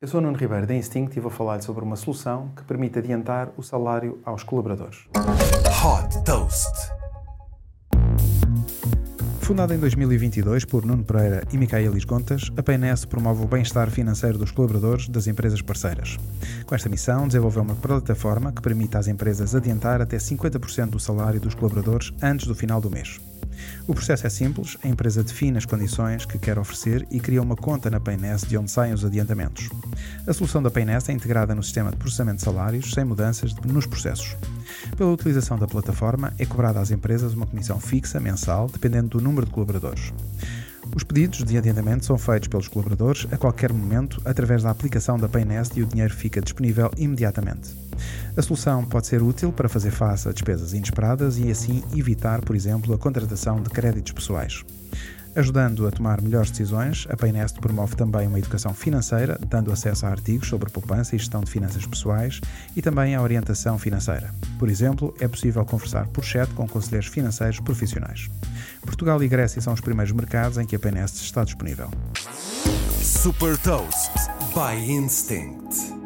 Eu sou o Nuno Ribeiro da Instinct e vou falar sobre uma solução que permite adiantar o salário aos colaboradores. Hot Toast. Fundada em 2022 por Nuno Pereira e Micaelis Gontas, a PNS promove o bem-estar financeiro dos colaboradores das empresas parceiras. Com esta missão, desenvolveu uma plataforma que permite às empresas adiantar até 50% do salário dos colaboradores antes do final do mês. O processo é simples, a empresa define as condições que quer oferecer e cria uma conta na Paynest de onde saem os adiantamentos. A solução da Paynest é integrada no sistema de processamento de salários, sem mudanças nos processos. Pela utilização da plataforma, é cobrada às empresas uma comissão fixa mensal, dependendo do número de colaboradores. Os pedidos de adiantamento são feitos pelos colaboradores a qualquer momento através da aplicação da Paynest e o dinheiro fica disponível imediatamente. A solução pode ser útil para fazer face a despesas inesperadas e assim evitar, por exemplo, a contratação de créditos pessoais. Ajudando a tomar melhores decisões, a Paynest promove também uma educação financeira, dando acesso a artigos sobre poupança e gestão de finanças pessoais e também a orientação financeira. Por exemplo, é possível conversar por chat com conselheiros financeiros profissionais. Portugal e Grécia são os primeiros mercados em que a Paynest está disponível. Super Toast by Instinct.